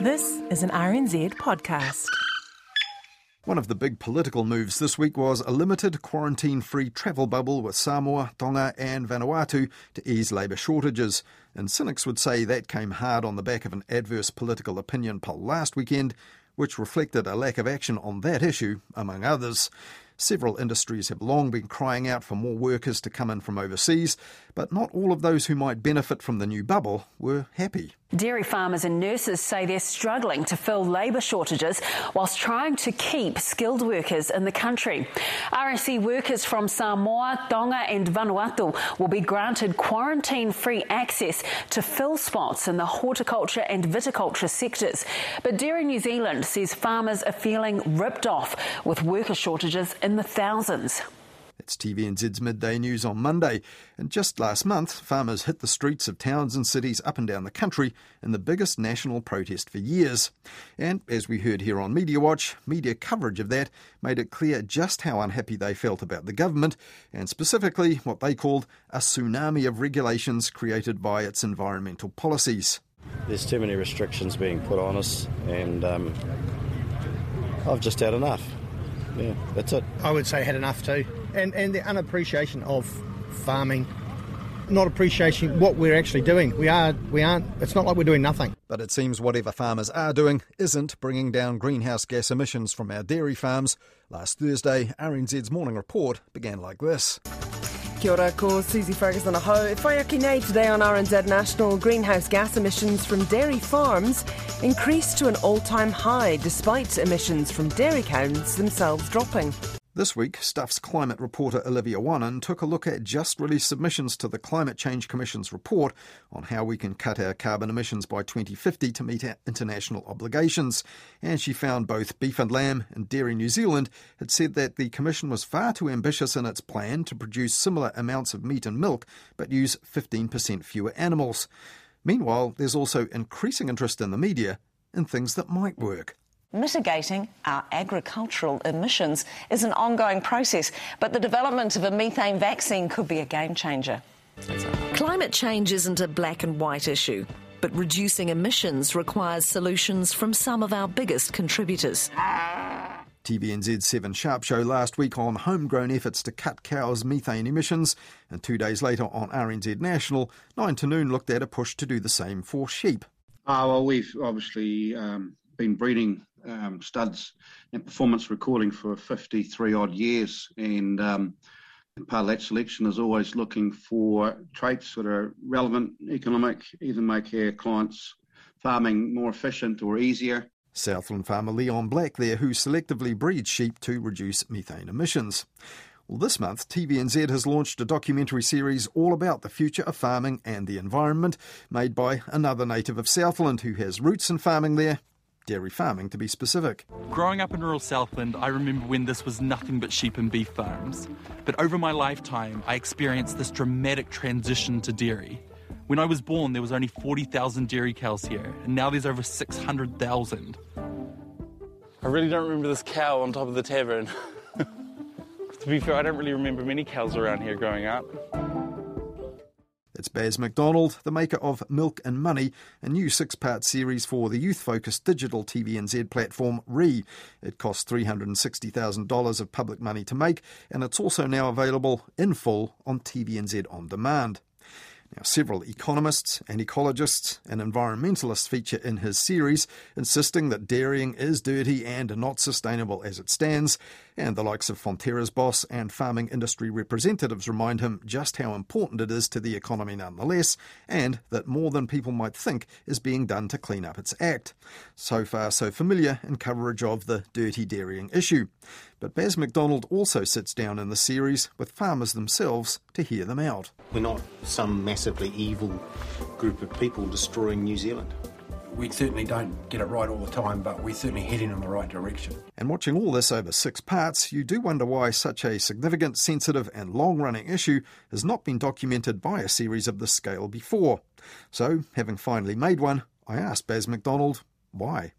This is an RNZ podcast. One of the big political moves this week was a limited quarantine free travel bubble with Samoa, Tonga, and Vanuatu to ease labour shortages. And cynics would say that came hard on the back of an adverse political opinion poll last weekend, which reflected a lack of action on that issue, among others. Several industries have long been crying out for more workers to come in from overseas, but not all of those who might benefit from the new bubble were happy. Dairy farmers and nurses say they're struggling to fill labour shortages whilst trying to keep skilled workers in the country. RSE workers from Samoa, Tonga, and Vanuatu will be granted quarantine free access to fill spots in the horticulture and viticulture sectors. But Dairy New Zealand says farmers are feeling ripped off with worker shortages in the thousands. It's TVNZ's midday news on Monday. And just last month, farmers hit the streets of towns and cities up and down the country in the biggest national protest for years. And as we heard here on Media Watch, media coverage of that made it clear just how unhappy they felt about the government, and specifically what they called a tsunami of regulations created by its environmental policies. There's too many restrictions being put on us, and um, I've just had enough. Yeah, that's it. I would say had enough too. And, and the unappreciation of farming, not appreciating what we're actually doing. We, are, we aren't, it's not like we're doing nothing. But it seems whatever farmers are doing isn't bringing down greenhouse gas emissions from our dairy farms. Last Thursday, RNZ's morning report began like this. Kia ora, ko Susie Ferguson aho. E whai aki nei today on RNZ National, greenhouse gas emissions from dairy farms increased to an all-time high despite emissions from dairy cows themselves dropping. This week, Stuff's climate reporter Olivia Wannan took a look at just released submissions to the Climate Change Commission's report on how we can cut our carbon emissions by 2050 to meet our international obligations. And she found both Beef and Lamb and Dairy New Zealand had said that the Commission was far too ambitious in its plan to produce similar amounts of meat and milk but use 15% fewer animals. Meanwhile, there's also increasing interest in the media in things that might work. Mitigating our agricultural emissions is an ongoing process, but the development of a methane vaccine could be a game changer. Climate change isn't a black and white issue, but reducing emissions requires solutions from some of our biggest contributors. TVNZ's 7 Sharp show last week on homegrown efforts to cut cows' methane emissions, and two days later on RNZ National, 9 to noon looked at a push to do the same for sheep. Ah, well, we've obviously um, been breeding um, studs and performance recording for 53 odd years, and um, part of that selection is always looking for traits that are relevant, economic, either make our clients' farming more efficient or easier. Southland farmer Leon Black there, who selectively breeds sheep to reduce methane emissions. Well, this month, TVNZ has launched a documentary series all about the future of farming and the environment, made by another native of Southland who has roots in farming there, dairy farming to be specific. Growing up in rural Southland, I remember when this was nothing but sheep and beef farms. But over my lifetime, I experienced this dramatic transition to dairy. When I was born, there was only 40,000 dairy cows here, and now there's over 600,000. I really don't remember this cow on top of the tavern. to be fair, I don't really remember many cows around here growing up. It's Baz Macdonald, the maker of Milk and Money, a new six part series for the youth focused digital TVNZ platform Re. It cost $360,000 of public money to make, and it's also now available in full on TVNZ On Demand. Now, several economists and ecologists and environmentalists feature in his series, insisting that dairying is dirty and not sustainable as it stands, and the likes of Fonterra's boss and farming industry representatives remind him just how important it is to the economy nonetheless, and that more than people might think is being done to clean up its act. So far, so familiar in coverage of the dirty dairying issue. But Baz Macdonald also sits down in the series with farmers themselves to hear them out. We're not some massively evil group of people destroying New Zealand. We certainly don't get it right all the time, but we're certainly heading in the right direction. And watching all this over six parts, you do wonder why such a significant, sensitive, and long running issue has not been documented by a series of this scale before. So, having finally made one, I asked Baz Macdonald why.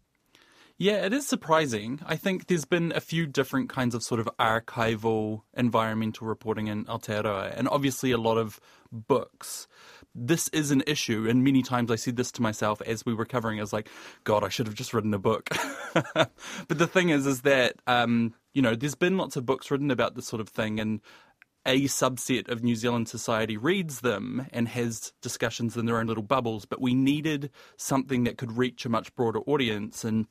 Yeah, it is surprising. I think there's been a few different kinds of sort of archival environmental reporting in Aotearoa, and obviously a lot of books. This is an issue, and many times I said this to myself as we were covering. I was like, "God, I should have just written a book." but the thing is, is that um, you know, there's been lots of books written about this sort of thing, and a subset of New Zealand society reads them and has discussions in their own little bubbles, but we needed something that could reach a much broader audience. And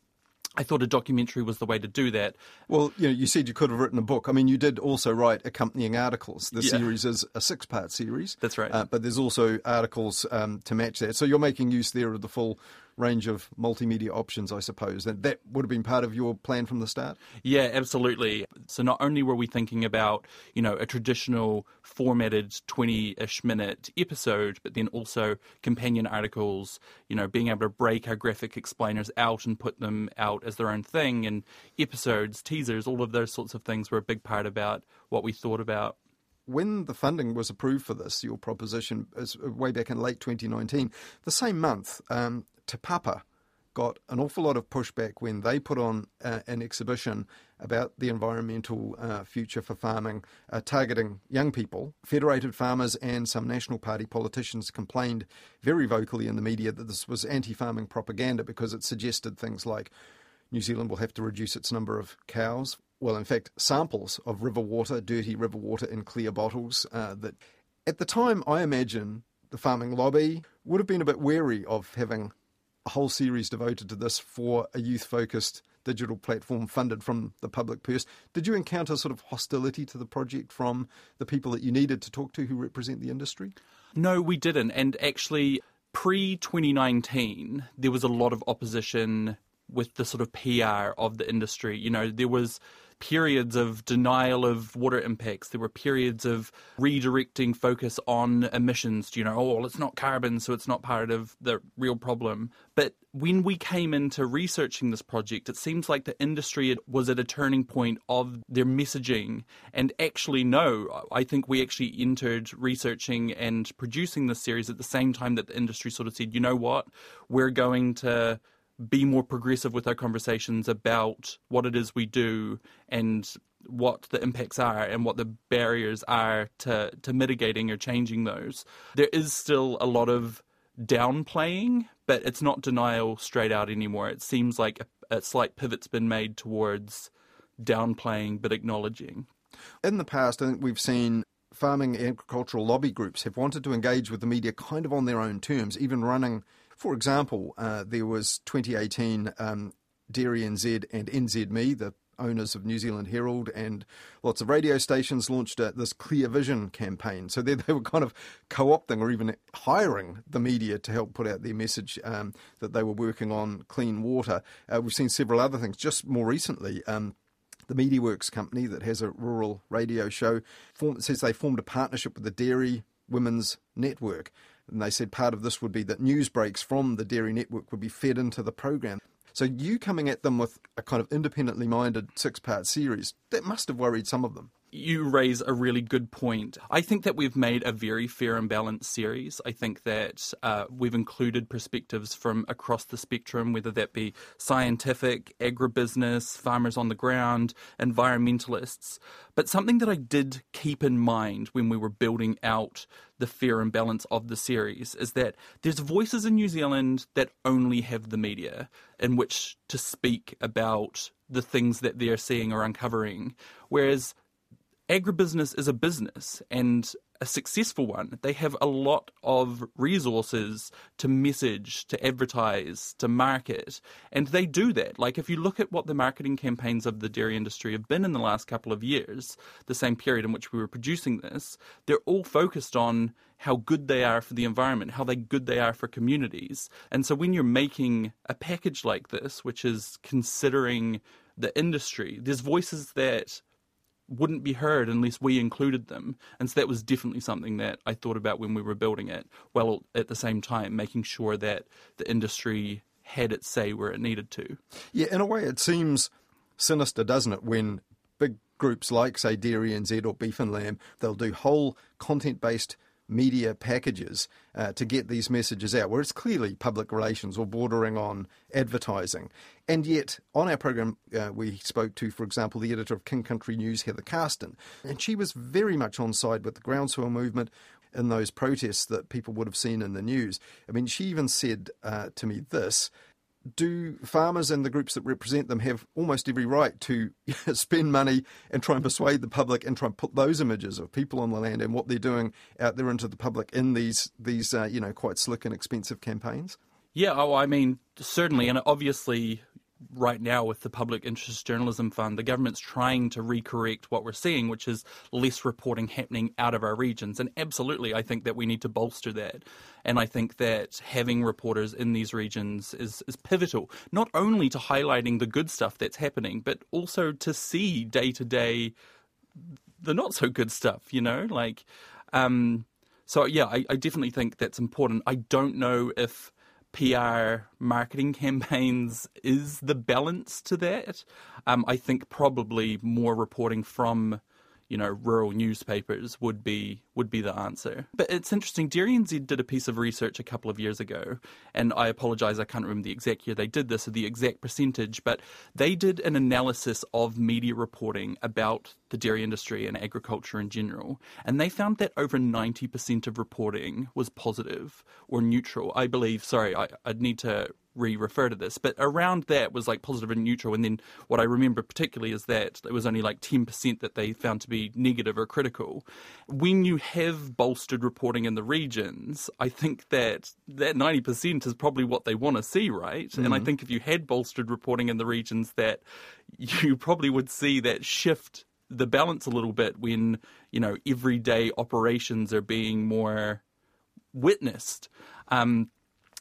I thought a documentary was the way to do that. Well, you know, you said you could have written a book. I mean, you did also write accompanying articles. The Yeah. series is a six-part series. That's right. Uh, but there's also articles um, to match that. So you're making use there of the full range of multimedia options, I suppose. And that would have been part of your plan from the start. Yeah, absolutely. So not only were we thinking about, you know, a traditional formatted 20-ish minute episode, but then also companion articles, you know, being able to break our graphic explainers out and put them out as their own thing and episodes, teasers, all of those sorts of things were a big part about what we thought about. When the funding was approved for this, your proposition is way back in late 2019, the same month, um, Te Papa got an awful lot of pushback when they put on uh, an exhibition about the environmental uh, future for farming, uh, targeting young people. Federated farmers and some National Party politicians complained very vocally in the media that this was anti farming propaganda because it suggested things like New Zealand will have to reduce its number of cows. Well, in fact, samples of river water, dirty river water in clear bottles. Uh, that at the time, I imagine the farming lobby would have been a bit wary of having a whole series devoted to this for a youth focused digital platform funded from the public purse. Did you encounter sort of hostility to the project from the people that you needed to talk to who represent the industry? No, we didn't. And actually, pre 2019, there was a lot of opposition with the sort of PR of the industry. You know, there was periods of denial of water impacts. There were periods of redirecting focus on emissions. You know, oh, well, it's not carbon, so it's not part of the real problem. But when we came into researching this project, it seems like the industry was at a turning point of their messaging. And actually, no, I think we actually entered researching and producing this series at the same time that the industry sort of said, you know what, we're going to be more progressive with our conversations about what it is we do and what the impacts are and what the barriers are to, to mitigating or changing those. There is still a lot of downplaying, but it's not denial straight out anymore. It seems like a, a slight pivot's been made towards downplaying but acknowledging. In the past, I think we've seen farming agricultural lobby groups have wanted to engage with the media kind of on their own terms, even running, for example, uh, there was 2018 um, Dairy NZ and NZME, the owners of New Zealand Herald and lots of radio stations launched uh, this Clear Vision campaign. So they, they were kind of co opting or even hiring the media to help put out their message um, that they were working on clean water. Uh, we've seen several other things just more recently. Um, the MediaWorks company that has a rural radio show form, says they formed a partnership with the Dairy Women's Network. And they said part of this would be that news breaks from the Dairy Network would be fed into the program. So you coming at them with a kind of independently minded six part series, that must have worried some of them. You raise a really good point. I think that we've made a very fair and balanced series. I think that uh, we've included perspectives from across the spectrum, whether that be scientific, agribusiness, farmers on the ground, environmentalists. But something that I did keep in mind when we were building out the fair and balance of the series is that there's voices in New Zealand that only have the media in which to speak about the things that they're seeing or uncovering. Whereas agribusiness is a business and a successful one. They have a lot of resources to message, to advertise, to market, and they do that. Like if you look at what the marketing campaigns of the dairy industry have been in the last couple of years, the same period in which we were producing this, they're all focused on how good they are for the environment, how they good they are for communities. And so when you're making a package like this, which is considering the industry, there's voices that wouldn't be heard unless we included them. And so that was definitely something that I thought about when we were building it, while at the same time making sure that the industry had its say where it needed to. Yeah, in a way, it seems sinister, doesn't it, when big groups like, say, Dairy NZ or Beef and Lamb, they'll do whole content based media packages uh, to get these messages out, where it's clearly public relations or bordering on advertising. And yet, on our program, uh, we spoke to, for example, the editor of King Country News, Heather Carston, and she was very much on side with the groundswell movement in those protests that people would have seen in the news. I mean, she even said uh, to me this do farmers and the groups that represent them have almost every right to spend money and try and persuade the public and try and put those images of people on the land and what they're doing out there into the public in these these uh, you know quite slick and expensive campaigns? Yeah, oh, I mean certainly, and obviously right now with the Public Interest Journalism Fund, the government's trying to recorrect what we're seeing, which is less reporting happening out of our regions. And absolutely, I think that we need to bolster that. And I think that having reporters in these regions is, is pivotal, not only to highlighting the good stuff that's happening, but also to see day to day the not so good stuff, you know? Like, um, so yeah, I, I definitely think that's important. I don't know if PR marketing campaigns is the balance to that. Um, I think probably more reporting from you know, rural newspapers would be would be the answer. But it's interesting. Dairy NZ did a piece of research a couple of years ago, and I apologise, I can't remember the exact year they did this or the exact percentage, but they did an analysis of media reporting about the dairy industry and agriculture in general, and they found that over ninety percent of reporting was positive or neutral. I believe. Sorry, I, I'd need to re-refer to this, but around that was like positive and neutral. And then what I remember particularly is that it was only like 10% that they found to be negative or critical. When you have bolstered reporting in the regions, I think that that 90% is probably what they want to see, right? Mm-hmm. And I mm-hmm. think if you had bolstered reporting in the regions that you probably would see that shift the balance a little bit when, you know, everyday operations are being more witnessed. Um,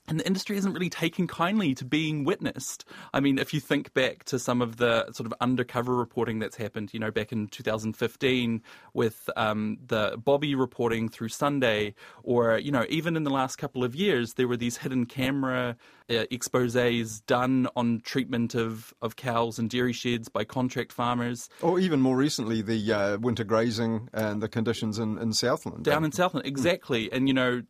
and the industry isn't really taking kindly to being witnessed. I mean, if you think back to some of the sort of undercover reporting that's happened, you know, back in 2015 with um, the Bobby reporting through Sunday, or, you know, even in the last couple of years, there were these hidden camera uh, exposes done on treatment of, of cows and dairy sheds by contract farmers. Or even more recently, the uh, winter grazing and the conditions in, in Southland. Down in Southland, exactly. And, you know,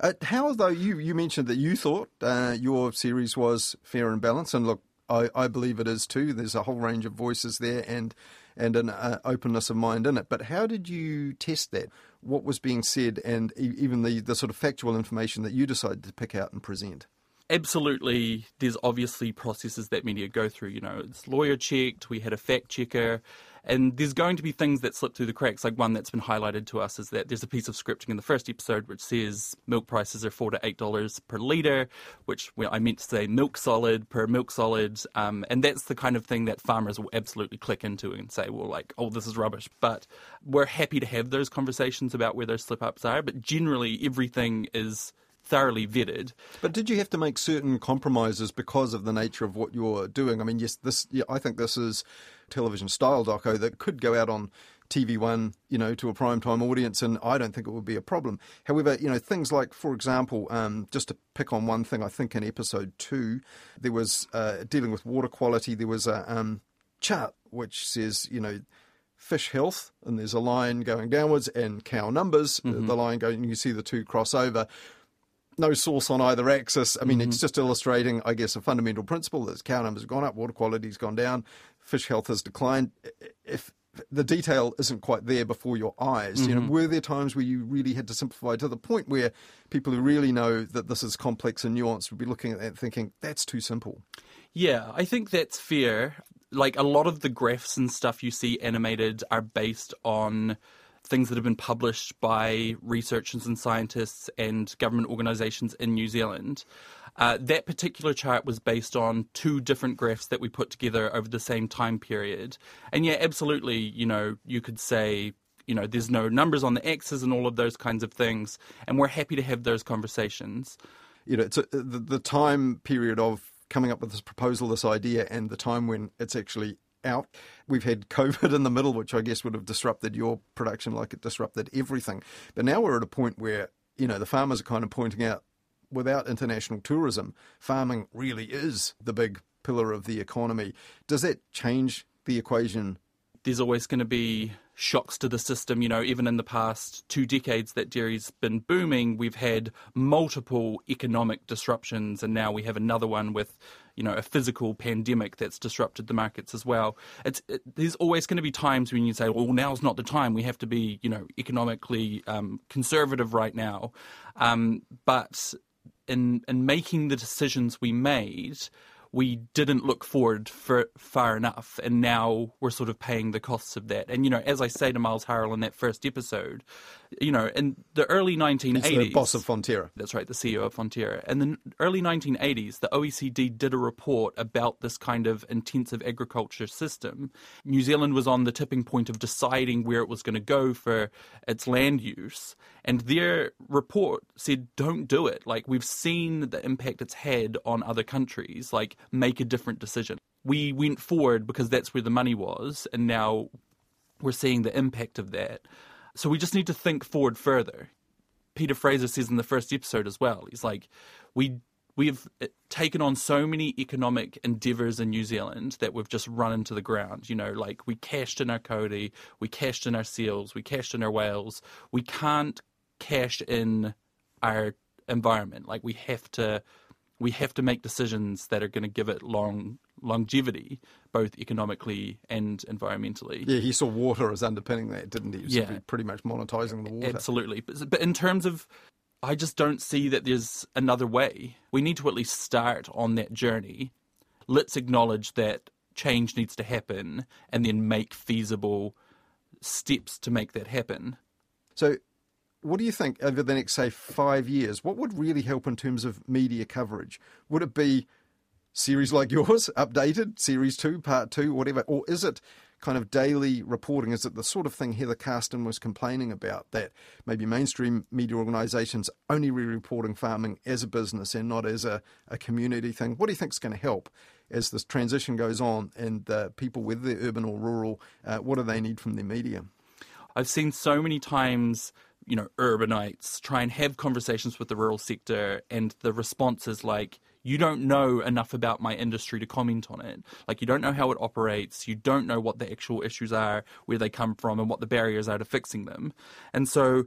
uh, how, though, you, you mentioned that you thought uh, your series was fair and balanced, and look, I, I, believe it is too. There's a whole range of voices there and and an uh, openness of mind in it. But how did you test that? What was being said, and e- even the, the sort of factual information that you decided to pick out and present? Absolutely, there's obviously processes that media go through. You know, it's lawyer checked, we had a fact checker, and there's going to be things that slip through the cracks. Like one that's been highlighted to us is that there's a piece of scripting in the first episode which says milk prices are four to eight dollars per litre, which I meant to say milk solid per milk solid, um, and that's the kind of thing that farmers will absolutely click into and say, well, like, oh, this is rubbish. But we're happy to have those conversations about where those slip ups are. But generally, everything is thoroughly vetted. But did you have to make certain compromises because of the nature of what you're doing? I mean, yes, this yeah, I think this is television style doco that could go out on TV1, you know, to a prime time audience, and I don't think it would be a problem. However, you know, things like, for example, um, just to pick on one thing, I think in episode two, there was uh, dealing with water quality. There was a um, chart which says, you know, fish health, and there's a line going downwards, and cow numbers, mm-hmm. the line going, you see the two cross over no source on either axis. I mean, mm-hmm. it's just illustrating, I guess, a fundamental principle that cow numbers have gone up, water quality's gone down, fish health has declined. If the detail isn't quite there before your eyes, mm-hmm. you know, mm-hmm. were there times where you really had to simplify to the point where people who really know that this is complex and nuanced would be looking at that and thinking, that's too simple? Yeah, I think that's fair. Like a lot of the graphs and stuff you see animated are based on things that have been published by researchers and scientists and government organisations in New Zealand. Uh, that particular chart was based on two different graphs that we put together over the same time period. And yeah, absolutely, you know, you could say, you know, there's no numbers on the X's and all of those kinds of things. And we're happy to have those conversations. You know, it's a, the, the time period of coming up with this proposal, this idea, and the time when it's actually out. We've had COVID in the middle, which I guess would have disrupted your production like it disrupted everything. But now we're at a point where, you know, the farmers are kind of pointing out without international tourism, farming really is the big pillar of the economy. Does that change the equation? There's always going to be shocks to the system. You know, even in the past two decades that dairy's been booming, we've had multiple economic disruptions, and now we have another one with, you know, a physical pandemic that's disrupted the markets as well. It's it, there's always going to be times when you say, well, now's not the time. We have to be, you know, economically um, conservative right now. Um, but in in making the decisions we made we didn't look forward for far enough, and now we're sort of paying the costs of that. And you know, as I say to Miles Hurrell in that first episode, you know, in the early 1980s, He's the boss of Fonterra. That's right, the CEO of Fonterra. In the early 1980s, the OECD did a report about this kind of intensive agriculture system. New Zealand was on the tipping point of deciding where it was going to go for its land use, and their report said, "Don't do it." Like we've seen the impact it's had on other countries. Like make a different decision. We went forward because that's where the money was, and now we're seeing the impact of that. So we just need to think forward further. Peter Fraser says in the first episode as well. He's like, we we've uh, taken on so many economic endeavours in New Zealand that we've just run into the ground. You know, like we cashed in our kauri, we cashed in our seals, we cashed in our whales. We can't cash in our environment. Like we have to we have to make decisions that are going to give it long longevity, both economically and environmentally. Yeah, he saw water as underpinning that, didn't he? he yeah, pretty much monetizing the water. Absolutely, but, but in terms of, I just don't see that there's another way. We need to at least start on that journey. Let's acknowledge that change needs to happen, and then make feasible steps to make that happen. So what do you think over the next, say, five years? What would really help in terms of media coverage? Would it be series like yours, updated, series two, part two, whatever? Or is it kind of daily reporting? Is it the sort of thing Heather Carston was complaining about that maybe mainstream media organisations only re reporting farming as a business and not as a, a community thing? What do you think is going to help as this transition goes on and the people, whether they're urban or rural, uh, what do they need from their media? I've seen so many times you know, urbanites try and have conversations with the rural sector, and the response is like, you don't know enough about my industry to comment on it. Like, you don't know how it operates, you don't know what the actual issues are, where they come from, and what the barriers are to fixing them. And so,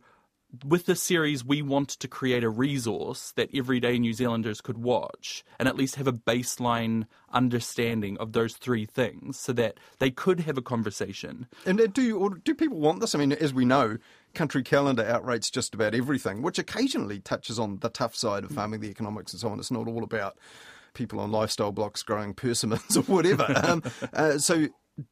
with this series, we wanted to create a resource that everyday New Zealanders could watch and at least have a baseline understanding of those three things so that they could have a conversation. And do you, do people want this? I mean, as we know, Country Calendar outrates just about everything, which occasionally touches on the tough side of farming, the economics, and so on. It's not all about people on lifestyle blocks growing persimmons or whatever. um, uh, so,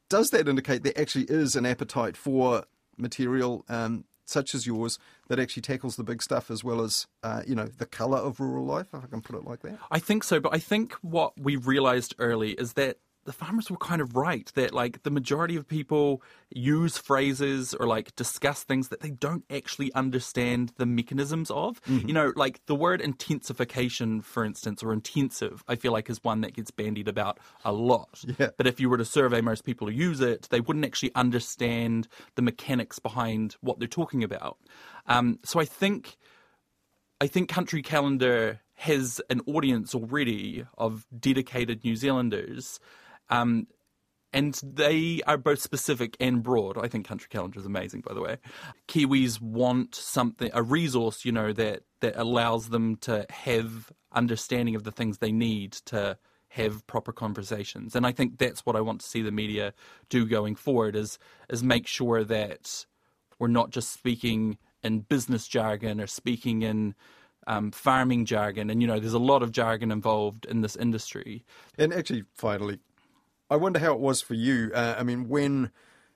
does that indicate there actually is an appetite for material um, such as yours that actually tackles the big stuff as well as uh, you know the colour of rural life, if I can put it like that? I think so, but I think what we realised early is that the farmers were kind of right that like the majority of people use phrases or like discuss things that they don't actually understand the mechanisms of. Mm-hmm. You know, like the word intensification, for instance, or intensive, I feel like is one that gets bandied about a lot. Yeah. But if you were to survey most people who use it, they wouldn't actually understand the mechanics behind what they're talking about. Um, so I think, I think Country Calendar has an audience already of dedicated New Zealanders um, and they are both specific and broad. I think Country Calendar is amazing, by the way. Kiwis want something, a resource, you know, that that allows them to have understanding of the things they need to have proper conversations. And I think that's what I want to see the media do going forward is is make sure that we're not just speaking in business jargon or speaking in um, farming jargon. And you know, there's a lot of jargon involved in this industry. And actually, finally, I wonder how it was for you. Uh, I mean, when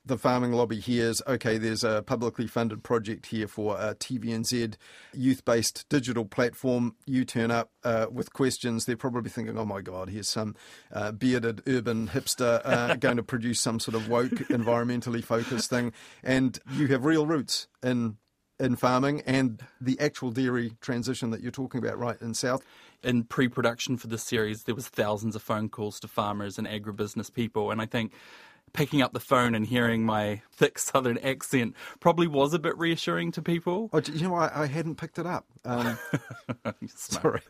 the farming lobby hears, okay, there's a publicly funded project here for a TVNZ youth based digital platform. You turn up uh, with questions. They're probably thinking, oh my God, here's some uh, bearded urban hipster uh, going to produce some sort of woke, environmentally focused thing. And you have real roots in in farming and the actual dairy transition that you're talking about right in South. In pre-production for this series, there was thousands of phone calls to farmers and agribusiness people, and I think picking up the phone and hearing my thick southern accent probably was a bit reassuring to people. Oh, you know, I, I hadn't picked it up. Um, sorry.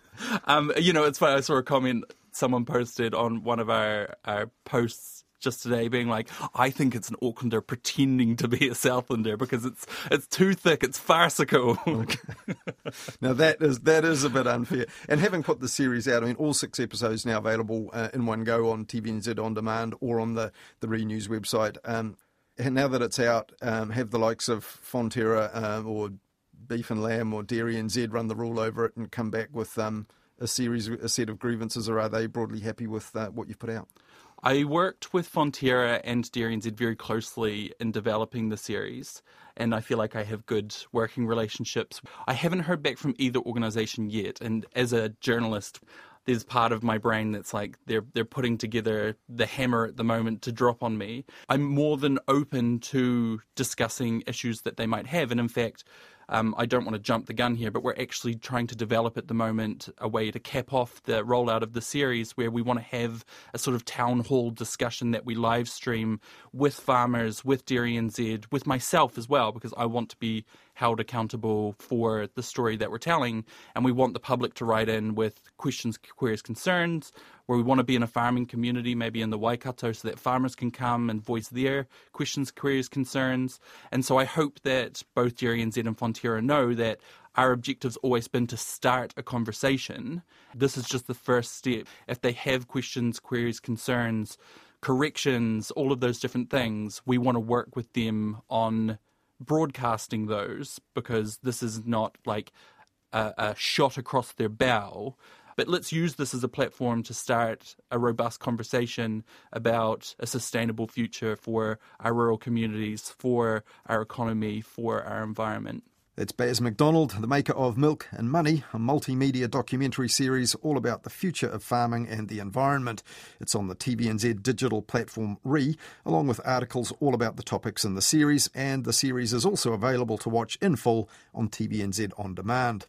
Um, you know, it's funny. I saw a comment someone posted on one of our, our posts just today being like, I think it's an Aucklander pretending to be a Southlander because it's it's too thick, it's farcical. Okay. now that is that is a bit unfair. And having put the series out, I mean, all six episodes now available uh, in one go on TVNZ on demand or on the the Re News website. Um, and now that it's out, um, have the likes of Fonterra um, or Beef and Lamb or Dairy and NZ run the rule over it and come back with um, a series, a set of grievances, or are they broadly happy with uh, what you've put out? I worked with Fonterra and Dairy NZ very closely in developing the series, and I feel like I have good working relationships. I haven't heard back from either organisation yet, and as a journalist, there's part of my brain that's like they're they're putting together the hammer at the moment to drop on me. I'm more than open to discussing issues that they might have, and in fact, um, I don't want to jump the gun here, but we're actually trying to develop at the moment a way to cap off the rollout of the series where we want to have a sort of town hall discussion that we live stream with farmers, with Dairy NZ, with myself as well, because I want to be held accountable for the story that we're telling. And we want the public to write in with questions, queries, concerns, where we want to be in a farming community, maybe in the Waikato, so that farmers can come and voice their questions, queries, concerns. And so I hope that both Dairy NZ and Fonterra know that our objective's always been to start a conversation. This is just the first step. If they have questions, queries, concerns, corrections, all of those different things, we want to work with them on broadcasting those because this is not like a, a shot across their bow. But let's use this as a platform to start a robust conversation about a sustainable future for our rural communities, for our economy, for our environment. That's Baz Macdonald, the maker of Milk and Money, a multimedia documentary series all about the future of farming and the environment. It's on the TVNZ digital platform Re, along with articles all about the topics in the series, and the series is also available to watch in full on TVNZ On Demand.